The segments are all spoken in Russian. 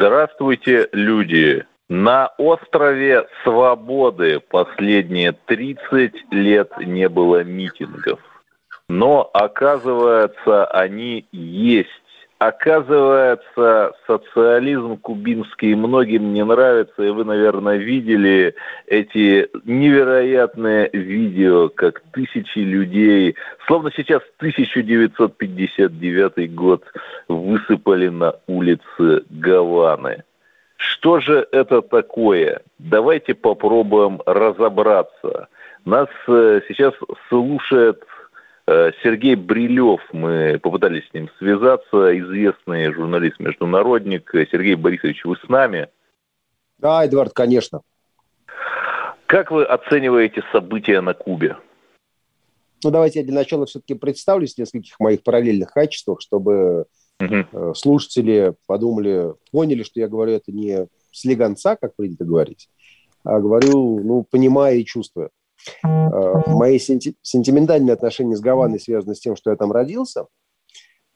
Здравствуйте, люди! На острове Свободы последние 30 лет не было митингов. Но, оказывается, они есть. Оказывается, социализм кубинский многим не нравится, и вы, наверное, видели эти невероятные видео, как тысячи людей, словно сейчас 1959 год, высыпали на улицы Гаваны. Что же это такое? Давайте попробуем разобраться. Нас э, сейчас слушает Сергей Брилев, мы попытались с ним связаться, известный журналист-международник. Сергей Борисович, вы с нами? Да, Эдвард, конечно. Как вы оцениваете события на Кубе? Ну, давайте я для начала все-таки представлюсь в нескольких моих параллельных качествах, чтобы угу. слушатели подумали, поняли, что я говорю это не слегонца, как принято говорить, а говорю, ну, понимая и чувствуя. Э, мои сенти- сентиментальные отношения с Гаваной связаны с тем, что я там родился.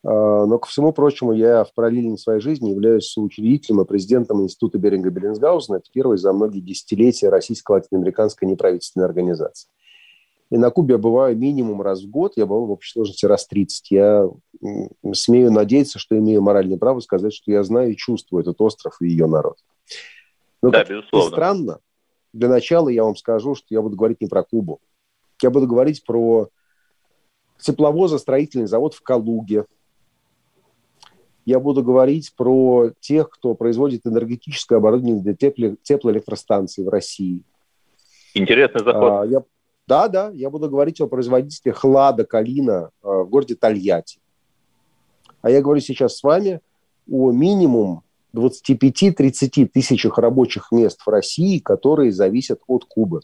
Э, но, ко всему прочему, я в параллельной своей жизни являюсь соучредителем и президентом Института Беринга Беллинсгаузена. Это первой за многие десятилетия российско-латиноамериканской неправительственной организации. И на Кубе я бываю минимум раз в год, я бываю в общей сложности раз 30. Я смею надеяться, что имею моральное право сказать, что я знаю и чувствую этот остров и ее народ. Но, да, как безусловно. странно, для начала я вам скажу, что я буду говорить не про Кубу. Я буду говорить про тепловозостроительный завод в Калуге. Я буду говорить про тех, кто производит энергетическое оборудование для тепло- теплоэлектростанций в России. Интересный заход. А, я, да, да, я буду говорить о производителе хлада Калина а, в городе Тольятти. А я говорю сейчас с вами о минимум 25-30 тысячах рабочих мест в России, которые зависят от Кубы.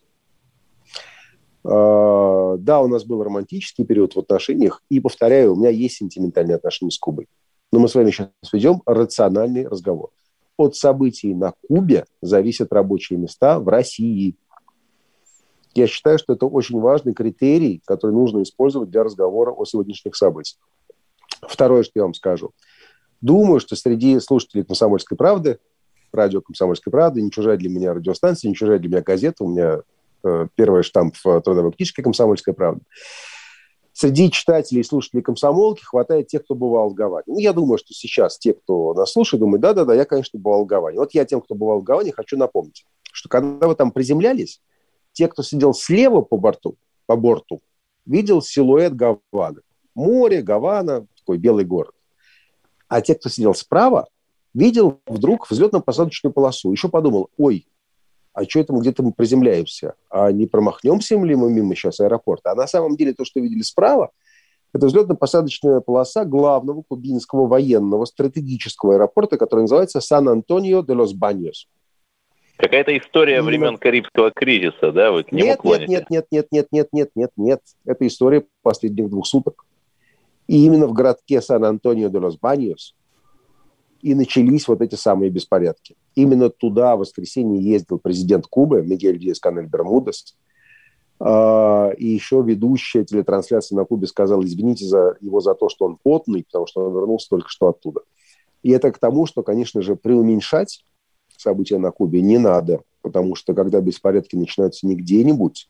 А, да, у нас был романтический период в отношениях, и, повторяю, у меня есть сентиментальные отношения с Кубой. Но мы с вами сейчас ведем рациональный разговор. От событий на Кубе зависят рабочие места в России. Я считаю, что это очень важный критерий, который нужно использовать для разговора о сегодняшних событиях. Второе, что я вам скажу – Думаю, что среди слушателей «Комсомольской правды», радио «Комсомольской правды», не чужая для меня радиостанция, не чужая для меня газета, у меня э, первый штамп в трудовой книжке «Комсомольская правда». Среди читателей и слушателей комсомолки хватает тех, кто бывал в Гаване. Ну, я думаю, что сейчас те, кто нас слушает, думают, да-да-да, я, конечно, бывал в Гаване. Вот я тем, кто бывал в Гаване, хочу напомнить, что когда вы там приземлялись, те, кто сидел слева по борту, по борту, видел силуэт Гаваны. Море, Гавана, такой белый город. А те, кто сидел справа, видел вдруг взлетно-посадочную полосу. Еще подумал, ой, а что это мы где-то мы приземляемся? А не промахнемся ли мы мимо сейчас аэропорта? А на самом деле то, что видели справа, это взлетно-посадочная полоса главного кубинского военного стратегического аэропорта, который называется Сан-Антонио де лос Баньос. Какая-то история Именно... времен Карибского кризиса, да? Вы к нему нет, клоните? Нет, нет, нет, нет, нет, нет, нет, нет. Это история последних двух суток. И именно в городке Сан-Антонио де лос Баньос и начались вот эти самые беспорядки. Именно туда в воскресенье ездил президент Кубы Мигель Диас Канель Бермудес. А, и еще ведущая телетрансляции на Кубе сказала, извините за его за то, что он потный, потому что он вернулся только что оттуда. И это к тому, что, конечно же, преуменьшать события на Кубе не надо, потому что когда беспорядки начинаются не где-нибудь,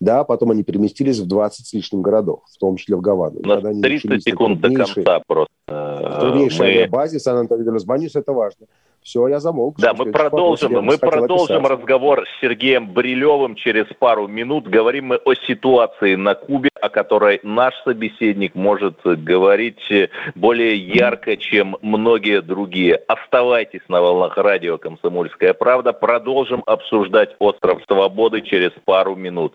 да, потом они переместились в 20 с лишним городов, в том числе в Гавану. У нас 300 секунд до конца просто. В труднейшей мы... базе Сан-Антонио-де-Лос-Баньос, это важно. Все, я замолк. Да, мы продолжим, мы продолжим разговор с Сергеем Брилевым через пару минут. Говорим мы о ситуации на Кубе, о которой наш собеседник может говорить более ярко, чем многие другие. Оставайтесь на волнах радио «Комсомольская правда». Продолжим обсуждать «Остров Свободы» через пару минут.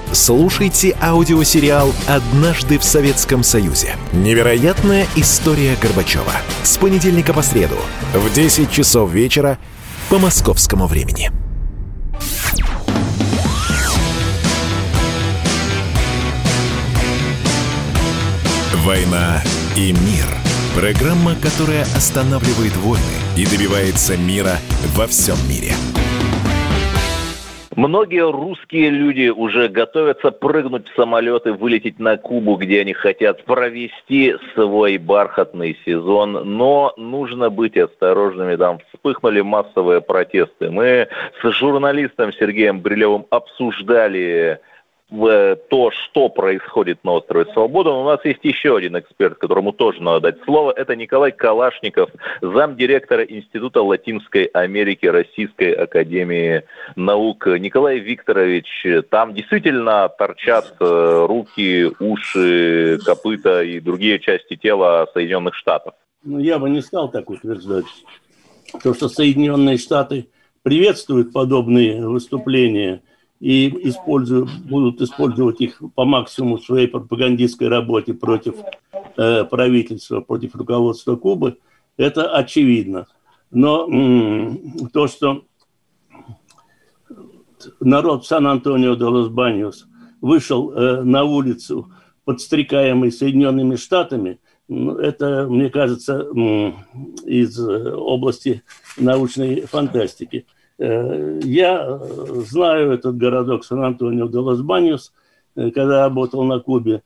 Слушайте аудиосериал «Однажды в Советском Союзе». Невероятная история Горбачева. С понедельника по среду в 10 часов вечера по московскому времени. «Война и мир» – программа, которая останавливает войны и добивается мира во всем мире – Многие русские люди уже готовятся прыгнуть в самолет и вылететь на Кубу, где они хотят провести свой бархатный сезон. Но нужно быть осторожными. Там вспыхнули массовые протесты. Мы с журналистом Сергеем Брилевым обсуждали в то, что происходит на острове Свобода. У нас есть еще один эксперт, которому тоже надо дать слово. Это Николай Калашников, замдиректора Института Латинской Америки Российской Академии Наук. Николай Викторович, там действительно торчат э, руки, уши, копыта и другие части тела Соединенных Штатов. Ну, я бы не стал так утверждать. То, что Соединенные Штаты приветствуют подобные выступления – и используют, будут использовать их по максимуму в своей пропагандистской работе против э, правительства, против руководства Кубы, это очевидно. Но м- то, что народ Сан-Антонио де Лос-Баньос вышел э, на улицу, подстрекаемый Соединенными Штатами, ну, это, мне кажется, м- из э, области научной фантастики. Э, я э, знаю этот городок Сан-Антонио де Лос-Баньос, э, когда работал на Кубе.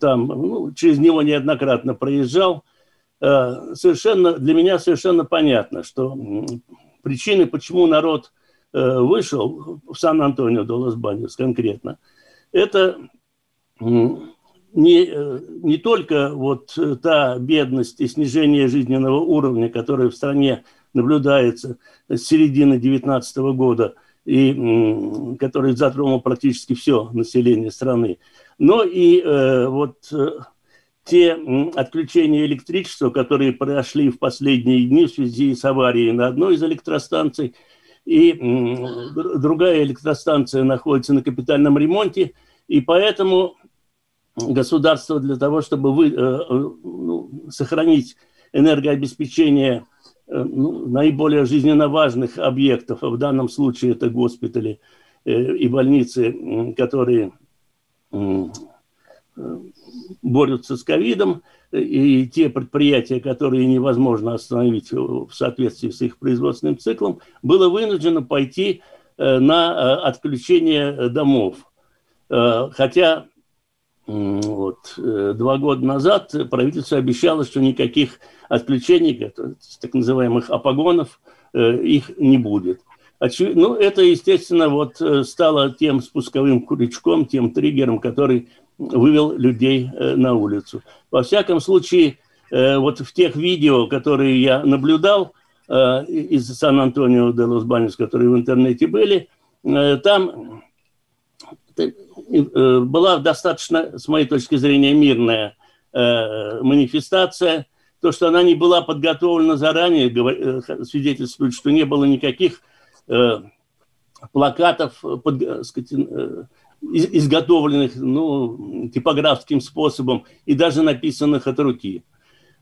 Там, ну, через него неоднократно проезжал. Совершенно, для меня совершенно понятно, что причины, почему народ вышел в Сан-Антонио де Лос-Баньос конкретно, это не, не только вот та бедность и снижение жизненного уровня, которое в стране наблюдается с середины 2019 года, и который затронул практически все население страны. Но и э, вот э, те отключения электричества, которые прошли в последние дни в связи с аварией на одной из электростанций, и другая электростанция находится на капитальном ремонте, и поэтому государство для того, чтобы вы, э, ну, сохранить энергообеспечение Э, ну, наиболее жизненно важных объектов, а в данном случае это госпитали э, и больницы, которые э, борются с ковидом, и те предприятия, которые невозможно остановить в соответствии с их производственным циклом, было вынуждено пойти на отключение домов. Хотя вот, два года назад правительство обещало, что никаких отключений, так называемых апогонов, э, их не будет. Ну, это, естественно, вот э, стало тем спусковым крючком, тем триггером, который вывел людей э, на улицу. Во всяком случае, вот в тех видео, которые я наблюдал из Сан-Антонио де Лос-Баньос, которые в интернете были, там была достаточно, с моей точки зрения, мирная манифестация – то, что она не была подготовлена заранее, э, свидетельствует, что не было никаких э, плакатов, под, э, сказать, э, изготовленных ну, типографским способом и даже написанных от руки.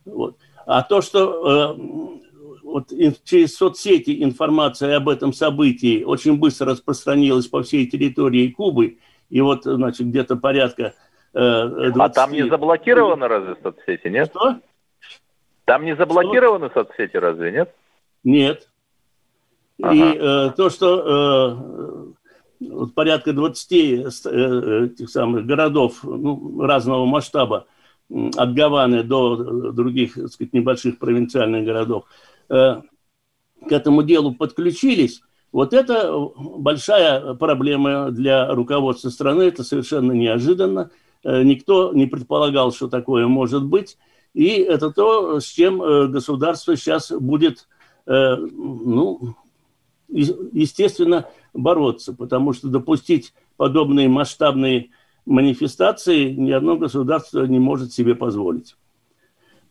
Вот. А то, что э, вот, через соцсети информация об этом событии очень быстро распространилась по всей территории Кубы, и вот, значит, где-то порядка... Э, 20... А там не заблокировано разве соцсети, нет? Что? Там не заблокированы что? соцсети, разве нет? Нет. Ага. И э, то, что э, порядка 20 э, этих самых городов ну, разного масштаба, от Гаваны до других, так сказать, небольших провинциальных городов, э, к этому делу подключились, вот это большая проблема для руководства страны, это совершенно неожиданно. Э, никто не предполагал, что такое может быть. И это то, с чем э, государство сейчас будет ну, естественно, бороться, потому что допустить подобные масштабные манифестации ни одно государство не может себе позволить.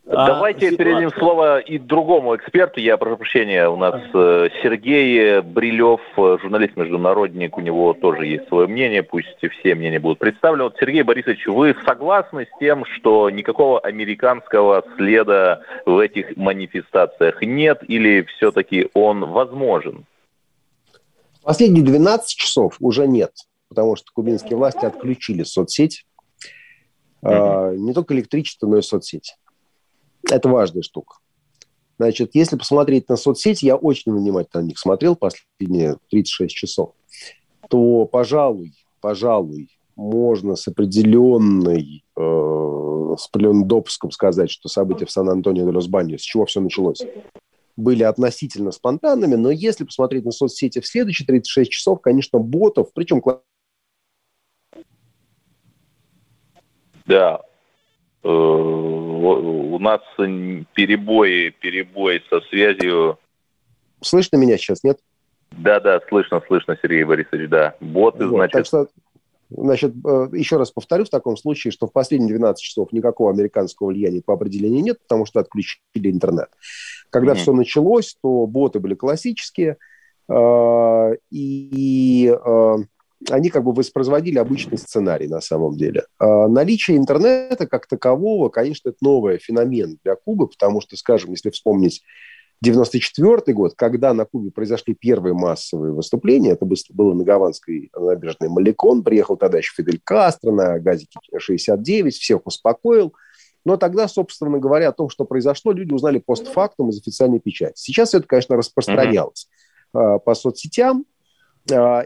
А Давайте ситуация... передадим слово и другому эксперту. Я прошу прощения, у нас э, Сергей Брилев, э, журналист-международник, у него тоже есть свое мнение, пусть все мнения будут представлены. Вот, Сергей Борисович, вы согласны с тем, что никакого американского следа в этих манифестациях нет или все-таки он возможен? Последние 12 часов уже нет, потому что кубинские власти отключили соцсеть. Mm-hmm. не только электричество, но и соцсеть. Это важная штука. Значит, если посмотреть на соцсети, я очень внимательно на них смотрел последние 36 часов, то, пожалуй, пожалуй, можно с определенной, э, с определенным допуском сказать, что события в Сан-Антонио де лос с чего все началось, были относительно спонтанными, но если посмотреть на соцсети в следующие 36 часов, конечно, ботов, причем... Да, Э, у нас перебои, перебой со связью. Слышно меня сейчас, нет? Да, да, слышно, слышно, Сергей Борисович, да. Боты, вот, значит... Так что, значит, э, еще раз повторю в таком случае, что в последние 12 часов никакого американского влияния по определению нет, потому что отключили интернет. Когда mm-hmm. все началось, то боты были классические, э, и они как бы воспроизводили обычный сценарий на самом деле. А наличие интернета как такового, конечно, это новый феномен для Кубы, потому что, скажем, если вспомнить 94 год, когда на Кубе произошли первые массовые выступления, это было на Гаванской набережной Маликон, приехал тогда еще Фидель Кастро на газике 69, всех успокоил. Но тогда, собственно говоря, о том, что произошло, люди узнали постфактум из официальной печати. Сейчас это, конечно, распространялось mm-hmm. по соцсетям,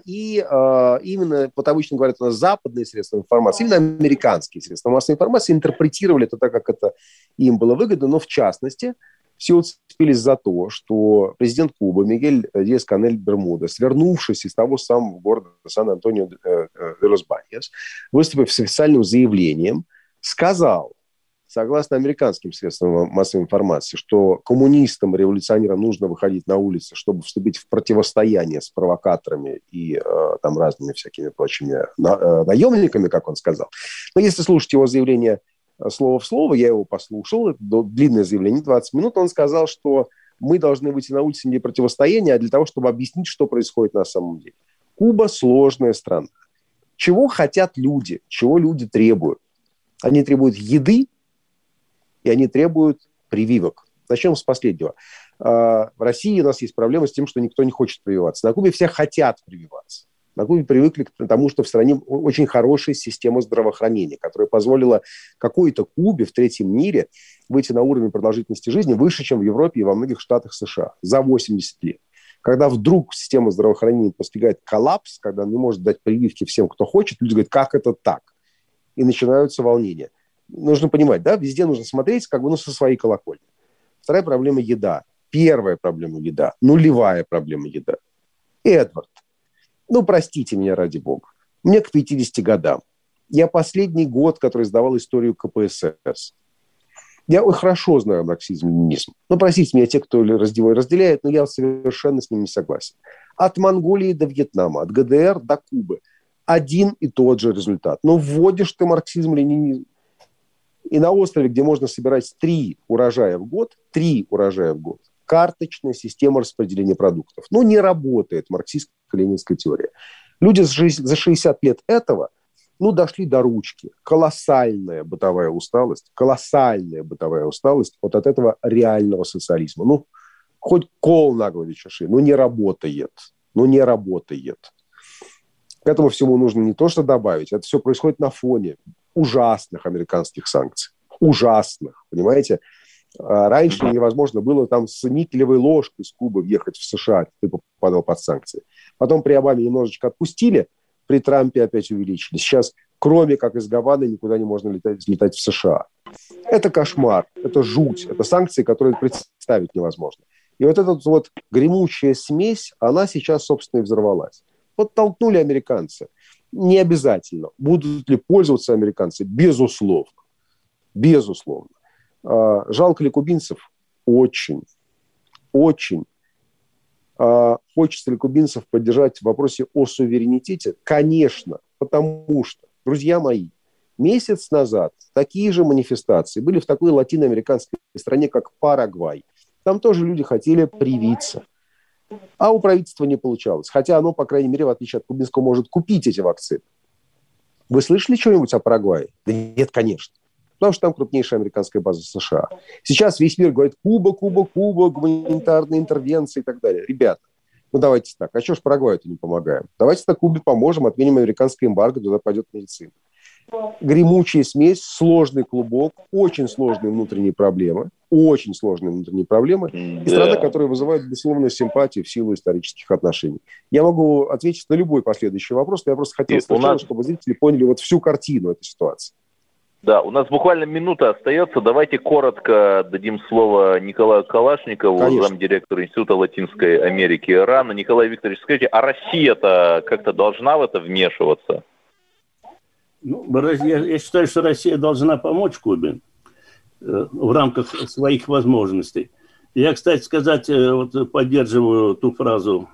и а, именно, вот обычно говорят, у нас западные средства информации, именно американские средства массовой информации интерпретировали это так, как это им было выгодно, но в частности, все уцепились за то, что президент Кубы Мигель Диас Канель Бермудес, вернувшись из того самого города Сан-Антонио де э, э, лос Баньяс, выступив с официальным заявлением, сказал, согласно американским средствам массовой информации, что коммунистам, революционерам нужно выходить на улицы, чтобы вступить в противостояние с провокаторами и э, там разными всякими прочими на, э, наемниками, как он сказал. Но если слушать его заявление э, слово в слово, я его послушал, это длинное заявление, 20 минут, он сказал, что мы должны выйти на улицы не для противостояния, а для того, чтобы объяснить, что происходит на самом деле. Куба сложная страна. Чего хотят люди? Чего люди требуют? Они требуют еды, и они требуют прививок. Начнем с последнего. А, в России у нас есть проблема с тем, что никто не хочет прививаться. На Кубе все хотят прививаться. На Кубе привыкли к тому, что в стране очень хорошая система здравоохранения, которая позволила какой-то Кубе в третьем мире выйти на уровень продолжительности жизни выше, чем в Европе и во многих штатах США за 80 лет. Когда вдруг система здравоохранения постигает коллапс, когда не может дать прививки всем, кто хочет, люди говорят, как это так? И начинаются волнения нужно понимать, да, везде нужно смотреть как бы ну, со своей колокольни. Вторая проблема – еда. Первая проблема – еда. Нулевая проблема – еда. Эдвард, ну, простите меня ради бога, мне к 50 годам. Я последний год, который сдавал историю КПСС. Я хорошо знаю марксизм-ленинизм. Ну, простите меня, те, кто разделяет, но я совершенно с ним не согласен. От Монголии до Вьетнама, от ГДР до Кубы. Один и тот же результат. Но вводишь ты марксизм-ленинизм, и на острове, где можно собирать три урожая в год, три урожая в год, карточная система распределения продуктов. Ну, не работает марксистско-ленинская теория. Люди за 60 лет этого, ну, дошли до ручки. Колоссальная бытовая усталость, колоссальная бытовая усталость вот от этого реального социализма. Ну, хоть кол на голове чеши, ну, не работает. Ну, не работает. К этому всему нужно не то, что добавить, это все происходит на фоне ужасных американских санкций. Ужасных, понимаете? А раньше невозможно было там с никелевой ложкой с Кубы въехать в США, ты попадал под санкции. Потом при Обаме немножечко отпустили, при Трампе опять увеличили. Сейчас, кроме как из Гаваны, никуда не можно летать, летать в США. Это кошмар, это жуть, это санкции, которые представить невозможно. И вот эта вот гремучая смесь, она сейчас, собственно, и взорвалась. Вот толкнули американцы – не обязательно. Будут ли пользоваться американцы? Безусловно. Безусловно. А, жалко ли кубинцев? Очень. Очень. А, хочется ли кубинцев поддержать в вопросе о суверенитете? Конечно, потому что, друзья мои, месяц назад такие же манифестации были в такой латиноамериканской стране, как Парагвай. Там тоже люди хотели привиться. А у правительства не получалось. Хотя оно, по крайней мере, в отличие от кубинского, может купить эти вакцины. Вы слышали что-нибудь о Парагвае? Да нет, конечно. Потому что там крупнейшая американская база США. Сейчас весь мир говорит Куба, Куба, Куба, гуманитарные интервенции и так далее. Ребята, ну давайте так. А что ж Парагваю-то не помогаем? Давайте так Кубе поможем, отменим американское эмбарго, туда пойдет медицина. Гремучая смесь, сложный клубок, очень сложные внутренние проблемы, очень сложные внутренние проблемы, и страна, которая вызывает безусловную симпатию в силу исторических отношений. Я могу ответить на любой последующий вопрос, но я просто хотел сначала, нас... чтобы зрители поняли вот всю картину этой ситуации. Да, у нас буквально минута остается. Давайте коротко дадим слово Николаю Калашникову, Конечно. замдиректора Института Латинской Америки Ирана. Николай Викторович, скажите, а Россия-то как-то должна в это вмешиваться? Ну, я, я считаю, что Россия должна помочь Кубе в рамках своих возможностей. Я, кстати сказать, э, вот поддерживаю ту фразу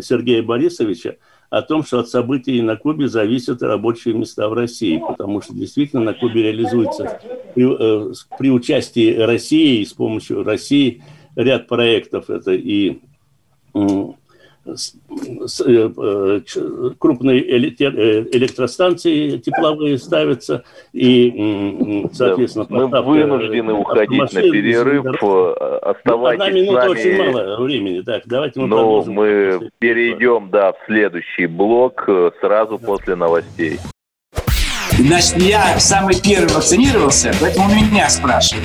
Сергея Борисовича – о том, что от событий на Кубе зависят рабочие места в России, потому что действительно на Кубе реализуется при, э, при участии России и с помощью России ряд проектов. Это и Э, э, крупные э, электростанции тепловые ставятся, и, соответственно, Мы вынуждены уходить на перерыв, оставайтесь Одна минута с нами. очень мало времени, так, давайте мы Ну, мы перейдем, да, в следующий блок сразу да. после новостей. Значит, я самый первый вакцинировался, поэтому меня спрашивают.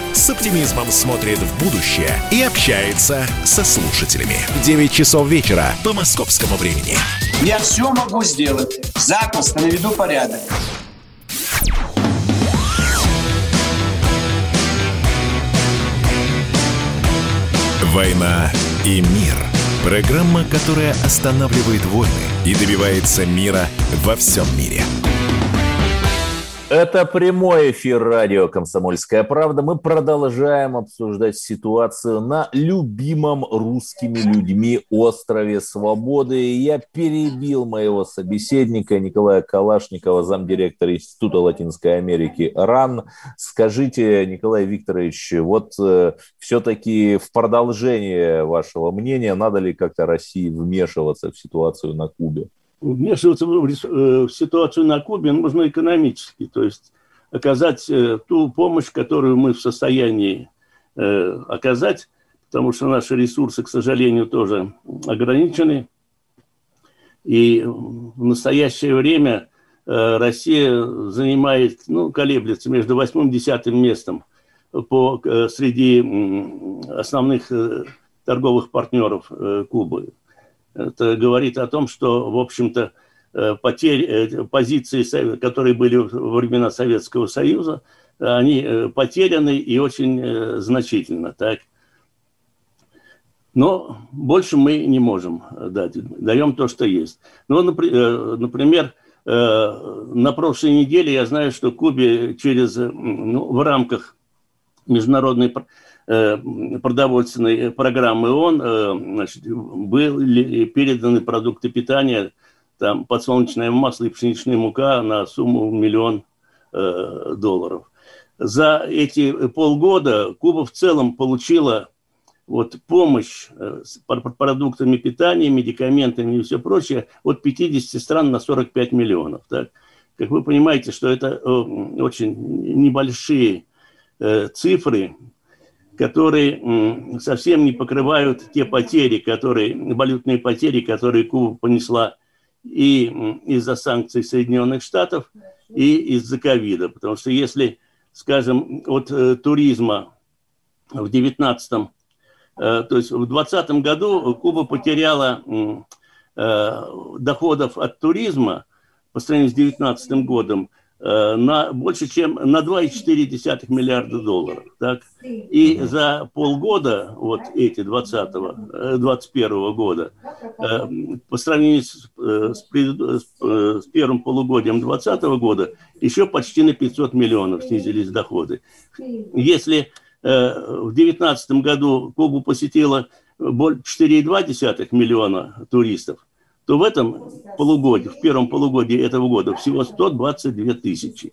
с оптимизмом смотрит в будущее и общается со слушателями. 9 часов вечера по московскому времени. Я все могу сделать. Запросто наведу порядок. «Война и мир» – программа, которая останавливает войны и добивается мира во всем мире – это прямой эфир радио «Комсомольская правда». Мы продолжаем обсуждать ситуацию на любимом русскими людьми острове Свободы. И я перебил моего собеседника Николая Калашникова, замдиректора Института Латинской Америки РАН. Скажите, Николай Викторович, вот э, все-таки в продолжение вашего мнения, надо ли как-то России вмешиваться в ситуацию на Кубе? Вмешиваться э, в ситуацию на Кубе можно экономически, то есть оказать э, ту помощь, которую мы в состоянии э, оказать, потому что наши ресурсы, к сожалению, тоже ограничены. И в настоящее время Россия занимает, ну, колеблется между восьмым и десятым местом по, среди основных торговых партнеров Кубы. Это говорит о том, что, в общем-то, э, потери, э, позиции, которые были во времена Советского Союза, они э, потеряны и очень значительно. Так? Но больше мы не можем дать. Даем то, что есть. Ну, например, на прошлой неделе я знаю, что Кубе через, ну, в рамках международной Э, продовольственной программы ООН э, значит, были переданы продукты питания, там подсолнечное масло и пшеничная мука на сумму миллион э, долларов. За эти полгода Куба в целом получила вот помощь с продуктами питания, медикаментами и все прочее от 50 стран на 45 миллионов. Так? Как вы понимаете, что это очень небольшие цифры, которые совсем не покрывают те потери, которые, валютные потери, которые Куба понесла и из-за санкций Соединенных Штатов, и из-за ковида. Потому что если, скажем, от э, туризма в 2019 То есть в 2020 году Куба потеряла доходов от туризма по сравнению с 2019 годом Э, на больше, чем на 2,4 миллиарда долларов. Так? И за полгода, вот эти 20 21 э, года, э, по сравнению с, с, с первым полугодием 2020 года, еще почти на 500 миллионов снизились доходы. Если в 2019 году Кубу посетило 4,2 миллиона туристов, то в этом полугодии, в первом полугодии этого года всего 122 тысячи.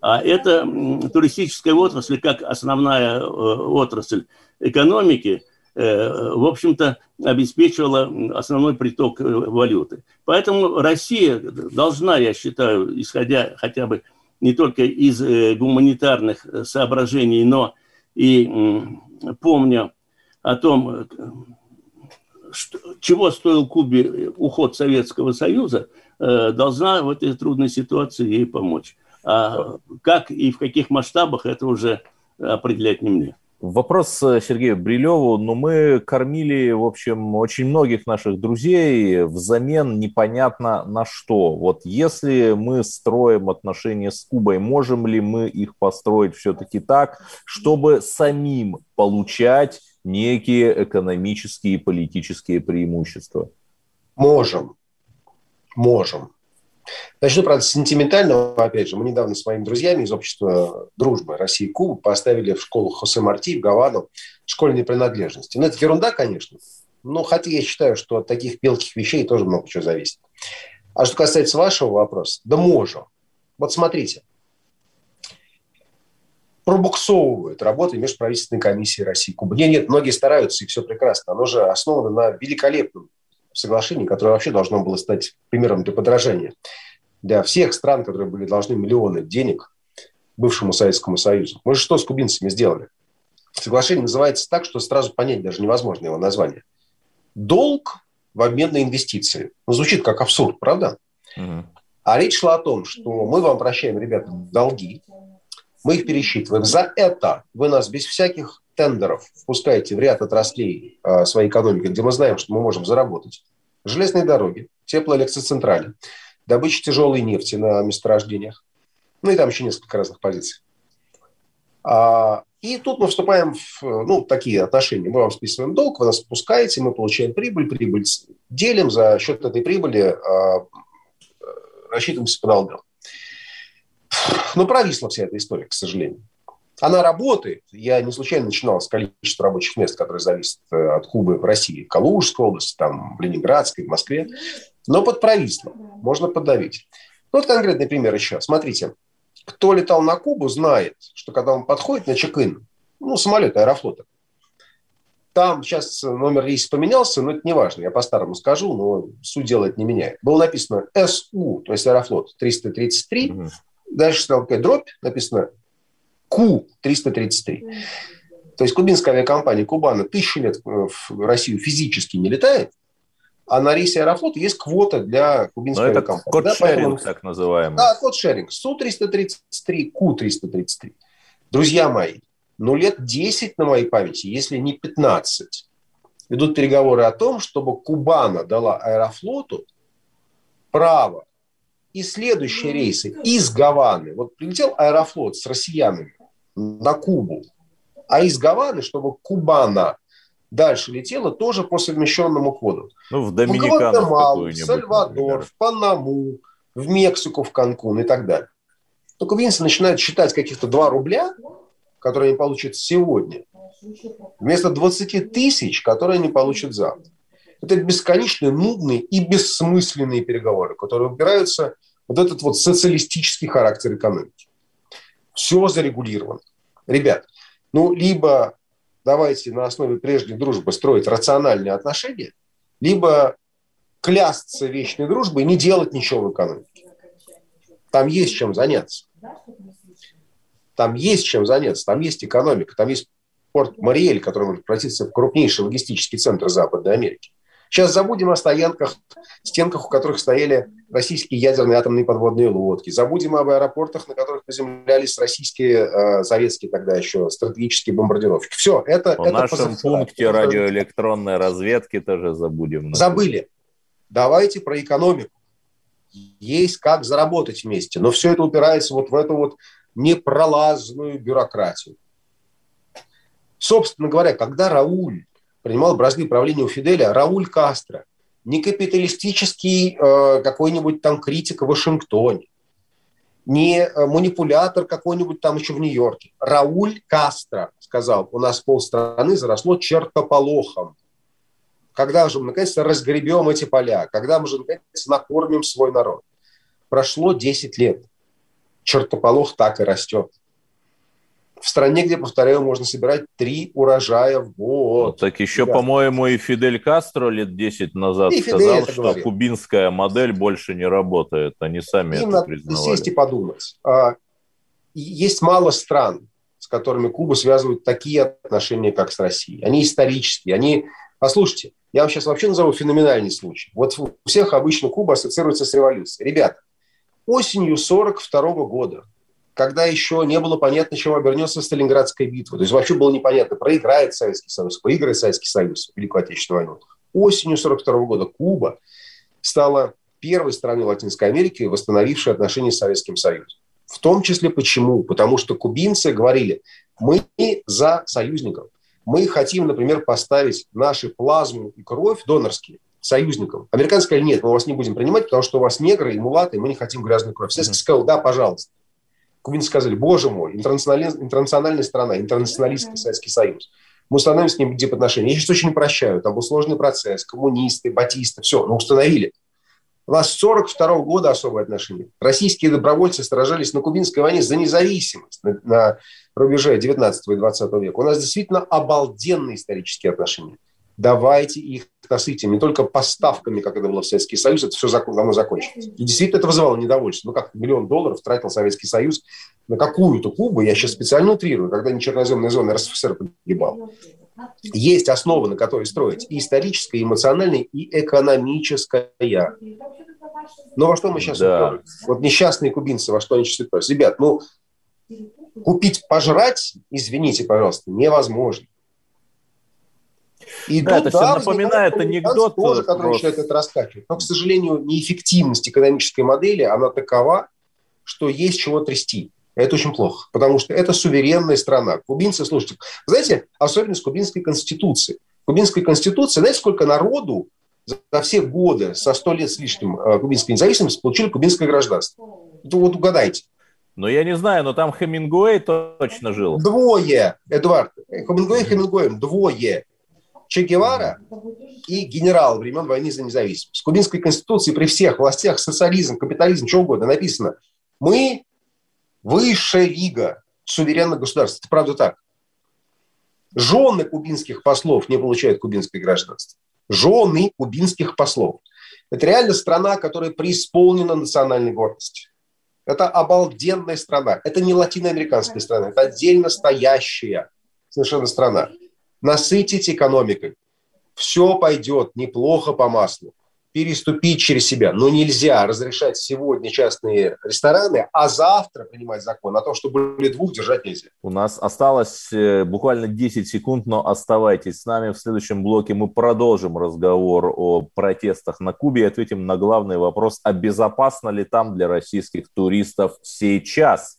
А это туристическая отрасль, как основная э, отрасль экономики, э, в общем-то, обеспечивала основной приток э, валюты. Поэтому Россия должна, я считаю, исходя хотя бы не только из гуманитарных соображений, но и помня о том, чего стоил Кубе уход Советского Союза, э, должна в этой трудной ситуации ей помочь. А как и в каких масштабах, это уже определять не мне. Вопрос э, Сергею Брилеву. Ну, мы кормили, в общем, очень многих наших друзей взамен непонятно на что. Вот если мы строим отношения с Кубой, можем ли мы их построить все-таки так, чтобы самим получать некие экономические и политические преимущества? Можем. Можем. Начну, правда, с сентиментального, опять же. Мы недавно с моими друзьями из общества дружбы России и Кубы поставили в школу Хосе Марти в Гавану школьные принадлежности. Ну, это ерунда, конечно. Но хотя я считаю, что от таких мелких вещей тоже много чего зависит. А что касается вашего вопроса, да можем. Вот смотрите пробуксовывает работа межправительственной комиссии России Куба. Нет, нет, многие стараются, и все прекрасно. Оно же основано на великолепном соглашении, которое вообще должно было стать примером для подражания для всех стран, которые были должны миллионы денег бывшему Советскому Союзу. Мы же что с кубинцами сделали? Соглашение называется так, что сразу понять даже невозможно его название. Долг в обмен на инвестиции. Ну, звучит как абсурд, правда? Угу. А речь шла о том, что мы вам прощаем, ребята, долги, мы их пересчитываем. За это вы нас без всяких тендеров впускаете в ряд отраслей э, своей экономики, где мы знаем, что мы можем заработать. Железные дороги, теплоэлектроцентрали, добыча тяжелой нефти на месторождениях. Ну и там еще несколько разных позиций. А, и тут мы вступаем в ну, такие отношения. Мы вам списываем долг, вы нас отпускаете, мы получаем прибыль, прибыль делим, за счет этой прибыли а, рассчитываемся по долгам. Но провисла вся эта история, к сожалению. Она работает. Я не случайно начинал с количества рабочих мест, которые зависят э, от Кубы в России. В Калужской области, там, в Ленинградской, в Москве. Но под провислом. Можно подавить. Ну, вот конкретный пример еще. Смотрите. Кто летал на Кубу, знает, что когда он подходит на чек-ин, ну, самолет Аэрофлота, там сейчас номер рейса поменялся, но это не важно, я по-старому скажу, но суть дела это не меняет. Было написано СУ, то есть Аэрофлот 333, угу. Дальше стал какая дробь, написано Q333. То есть кубинская авиакомпания Кубана тысячи лет в Россию физически не летает, а на рейсе Аэрофлота есть квота для кубинской Но авиакомпании. Это код-шеринг, да, так называемый. Да, код-шеринг. Су-333, Q-333. Друзья мои, ну лет 10 на моей памяти, если не 15, ведут переговоры о том, чтобы Кубана дала Аэрофлоту право и следующие рейсы из Гаваны. Вот прилетел Аэрофлот с россиянами на Кубу, а из Гаваны, чтобы Кубана дальше летела тоже по совмещенному коду. Ну, в Доминикану в Сальвадор, например. в Панаму, в Мексику, в Канкун и так далее. Но кубинцы начинают считать каких-то 2 рубля, которые они получат сегодня, вместо 20 тысяч, которые они получат завтра. Это бесконечные, нудные и бессмысленные переговоры, которые упираются вот этот вот социалистический характер экономики. Все зарегулировано. Ребят, ну, либо давайте на основе прежней дружбы строить рациональные отношения, либо клясться вечной дружбой и не делать ничего в экономике. Там есть чем заняться. Там есть чем заняться, там есть экономика, там есть порт Мариэль, который может превратиться в крупнейший логистический центр Западной Америки. Сейчас забудем о стоянках, стенках, у которых стояли российские ядерные атомные подводные лодки. Забудем об аэропортах, на которых приземлялись российские, э, советские тогда еще стратегические бомбардировщики. Все, это... В это нашем пункте радиоэлектронной разведки тоже забудем. Забыли. Давайте про экономику. Есть как заработать вместе. Но все это упирается вот в эту вот непролазную бюрократию. Собственно говоря, когда Рауль принимал бразды правления у Фиделя, Рауль Кастро, не капиталистический э, какой-нибудь там критик в Вашингтоне, не э, манипулятор какой-нибудь там еще в Нью-Йорке. Рауль Кастро сказал, у нас полстраны заросло чертополохом. Когда же мы, наконец, разгребем эти поля? Когда мы же, наконец, накормим свой народ? Прошло 10 лет. Чертополох так и растет. В стране, где, повторяю, можно собирать три урожая в год. Ну, так еще, да. по-моему, и Фидель Кастро лет 10 назад и сказал, что говорил. кубинская модель больше не работает. Они сами Им это признавали. сесть и подумать. А, есть мало стран, с которыми Куба связывают такие отношения, как с Россией. Они исторические, они... Послушайте, я вам сейчас вообще назову феноменальный случай. Вот у всех обычно Куба ассоциируется с революцией. Ребята, осенью 42 года, когда еще не было понятно, чем обернется Сталинградская битва, то есть вообще было непонятно, проиграет Советский Союз, выиграет Советский Союз в Великую Отечественную войну. Осенью 42 года Куба стала первой страной Латинской Америки, восстановившей отношения с Советским Союзом. В том числе почему? Потому что кубинцы говорили, мы за союзников. Мы хотим, например, поставить наши плазму и кровь донорские союзникам. Американцы сказали, нет, мы вас не будем принимать, потому что у вас негры и мулаты, и мы не хотим грязную кровь. Советский сказал, да, пожалуйста. Кубинцы сказали, боже мой, интернациональная страна, интернационалистский Советский Союз. Мы установим с ним дипотношения. Я сейчас очень прощаю, там был сложный процесс, коммунисты, батисты, все, но установили. У нас с 42 года особые отношения. Российские добровольцы сражались на Кубинской войне за независимость на, на рубеже 19 и 20 века. У нас действительно обалденные исторические отношения. Давайте их насытим не только поставками, как это было в Советский Союз, это все давно закончилось. И действительно это вызывало недовольство. Ну как миллион долларов тратил Советский Союз на какую-то Кубу, я сейчас специально утрирую, когда не черноземная зона РСФСР погибал. Есть основа, на которой строить и историческая, и эмоциональная, и экономическая. Но во что мы сейчас да. Вот несчастные кубинцы, во что они сейчас уперлись? Ребят, ну, купить пожрать, извините, пожалуйста, невозможно. И да, это все напоминает анекдот. Тоже, который начинает это раскачивать. Но, к сожалению, неэффективность экономической модели, она такова, что есть чего трясти. Это очень плохо, потому что это суверенная страна. Кубинцы, слушайте, знаете, особенность кубинской конституции. Кубинской конституции, знаете, сколько народу за все годы, со сто лет с лишним э, кубинской независимости получили кубинское гражданство? Вот угадайте. Ну, я не знаю, но там Хемингуэй точно жил. Двое, Эдуард. Хемингуэй Хемингуэем, двое. Че Гевара и генерал времен войны за независимость. В Кубинской конституции при всех властях социализм, капитализм, что угодно написано. Мы высшая лига суверенных государств. Это правда так. Жены кубинских послов не получают кубинское гражданство. Жены кубинских послов. Это реально страна, которая преисполнена национальной гордостью. Это обалденная страна. Это не латиноамериканская страна, это отдельно стоящая совершенно страна насытить экономикой. Все пойдет неплохо по маслу. Переступить через себя. Но нельзя разрешать сегодня частные рестораны, а завтра принимать закон о том, что были двух, держать нельзя. У нас осталось э, буквально 10 секунд, но оставайтесь с нами. В следующем блоке мы продолжим разговор о протестах на Кубе и ответим на главный вопрос, а безопасно ли там для российских туристов сейчас?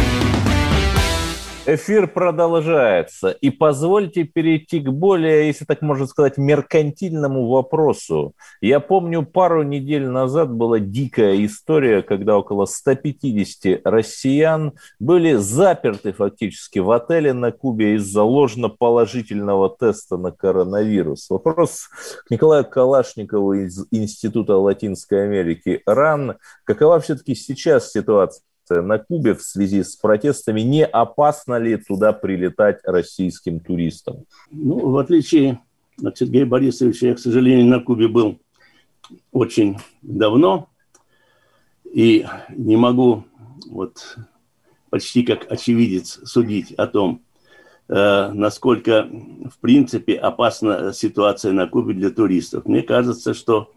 Эфир продолжается. И позвольте перейти к более, если так можно сказать, меркантильному вопросу. Я помню, пару недель назад была дикая история, когда около 150 россиян были заперты фактически в отеле на Кубе из-за ложно-положительного теста на коронавирус. Вопрос к Николаю Калашникову из Института Латинской Америки РАН. Какова все-таки сейчас ситуация? На Кубе в связи с протестами. Не опасно ли туда прилетать российским туристам? Ну, в отличие от Сергея Борисовича, я, к сожалению, на Кубе был очень давно и не могу вот почти как очевидец судить о том, э, насколько, в принципе, опасна ситуация на Кубе для туристов. Мне кажется, что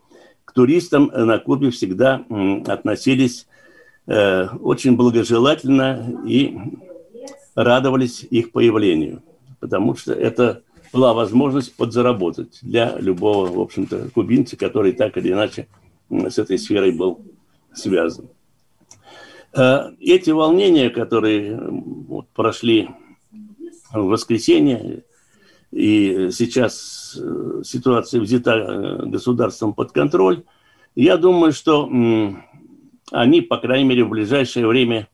к туристам на Кубе всегда относились Э, очень благожелательно и радовались их появлению, потому что это была возможность подзаработать для любого, в общем-то, кубинца, который так или иначе с этой сферой был связан. Э, эти волнения, которые прошли в воскресенье, и сейчас э, ситуация взята государством под контроль, я думаю, что они, по крайней мере, в ближайшее время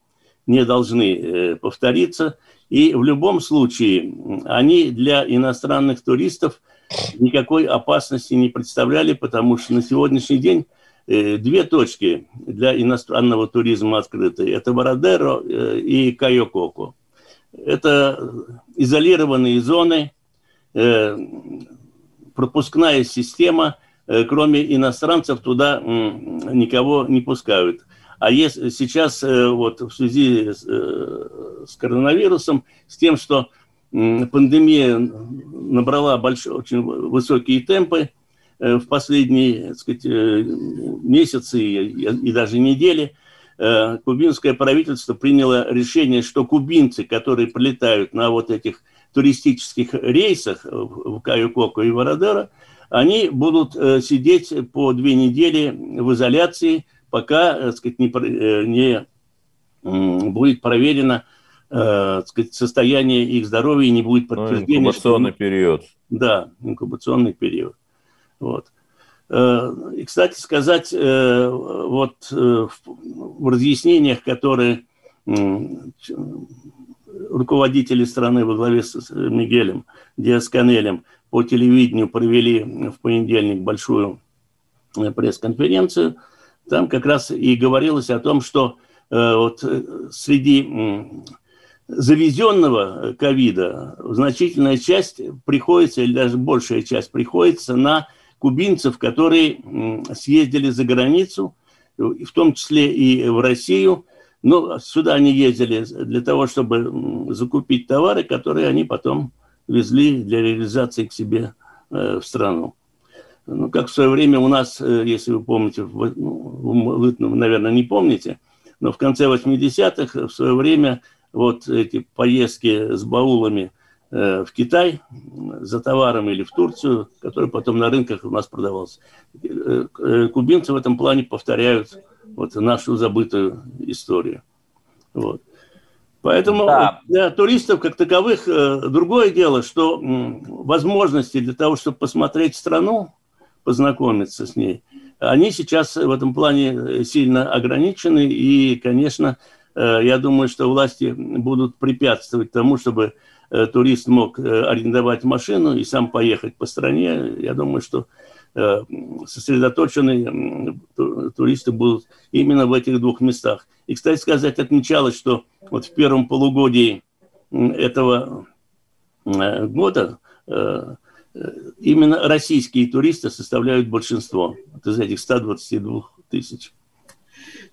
не должны э, повториться. И в любом случае они для иностранных туристов никакой опасности не представляли, потому что на сегодняшний день э, две точки для иностранного туризма открыты. Это Бородеро э, и Кайококо. Это изолированные зоны, пропускная система – кроме иностранцев туда никого не пускают. А если сейчас э, вот в связи с, э, с коронавирусом, с тем, что пандемия набрала большой, очень высокие темпы в последние так сказать, месяцы и, даже недели, кубинское правительство приняло решение, что кубинцы, которые прилетают на вот этих туристических рейсах в Каю-Коко и Вородеро, они будут э, сидеть по две недели в изоляции, пока так сказать, не, э, не будет проверено так сказать, состояние их здоровья и не будет ну, подтверждения. Ну, инкубационный что... период. Да, инкубационный период. Вот. И, кстати сказать, вот в разъяснениях, которые руководители страны во главе с Мигелем Диасканелем по телевидению провели в понедельник большую э, пресс-конференцию. Там как раз и говорилось о том, что э, вот э, среди завезенного ковида значительная часть приходится, или даже большая часть приходится на кубинцев, которые съездили за границу, в том числе и в Россию. Но сюда они ездили для того, чтобы закупить товары, которые они потом везли для реализации к себе э, в страну. Ну, как в свое время у нас, э, если вы помните, вы, ну, вы, наверное, не помните, но в конце 80-х в свое время вот эти поездки с баулами э, в Китай за товаром или в Турцию, который потом на рынках у нас продавался. Кубинцы в этом плане повторяют вот нашу забытую историю. Вот. Поэтому да. для туристов как таковых э, другое дело, что возможности для того, чтобы посмотреть страну, познакомиться с ней, они сейчас в этом плане э, сильно ограничены. И, конечно, э, я думаю, что власти будут препятствовать тому, чтобы турист мог арендовать машину и сам поехать по стране. Я думаю, что сосредоточены туристы будут именно в этих двух местах. И, кстати сказать, отмечалось, что вот в первом полугодии этого э, года э, именно российские туристы составляют большинство вот из этих 122 тысяч.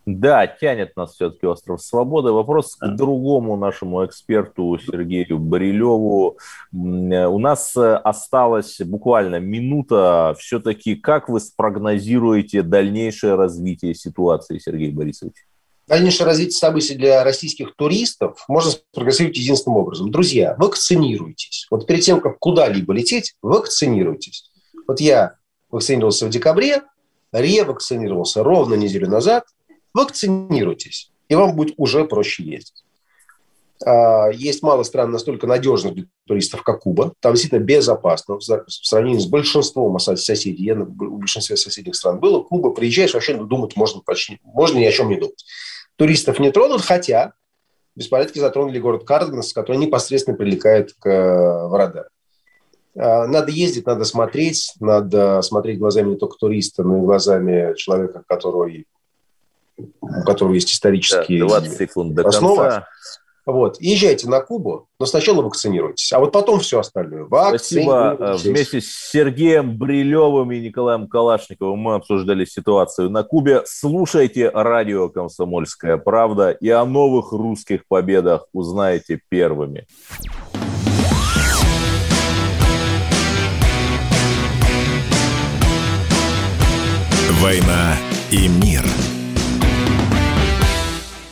Да, тянет нас все-таки остров свободы. Вопрос к другому нашему эксперту Сергею Барилеву. У нас э, осталась буквально минута. Все-таки как вы спрогнозируете дальнейшее развитие ситуации, Сергей Борисович? Дальнейшее развитие событий для российских туристов можно спрогнозировать единственным образом. Друзья, вакцинируйтесь. Вот перед тем, как куда-либо лететь, вакцинируйтесь. Вот я вакцинировался в декабре, ревакцинировался ровно неделю назад, вакцинируйтесь, и вам будет уже проще ездить. А, есть мало стран настолько надежных для туристов, как Куба. Там действительно безопасно в сравнении с большинством соседей. Я в большинстве соседних стран был. Куба, приезжаешь, вообще думать можно почти, можно ни о чем не думать. Туристов не тронут, хотя беспорядки затронули город Карденас, который непосредственно прилегает к, в радар. А, надо ездить, надо смотреть, надо смотреть глазами не только туриста, но и глазами человека, который, у которого есть исторические да, 20 секунд до основы. конца. Вот. Езжайте на Кубу, но сначала вакцинируйтесь, а вот потом все остальное. Спасибо. Вместе с Сергеем Брилевым и Николаем Калашниковым мы обсуждали ситуацию на Кубе. Слушайте радио «Комсомольская правда» и о новых русских победах узнаете первыми. «Война и мир» –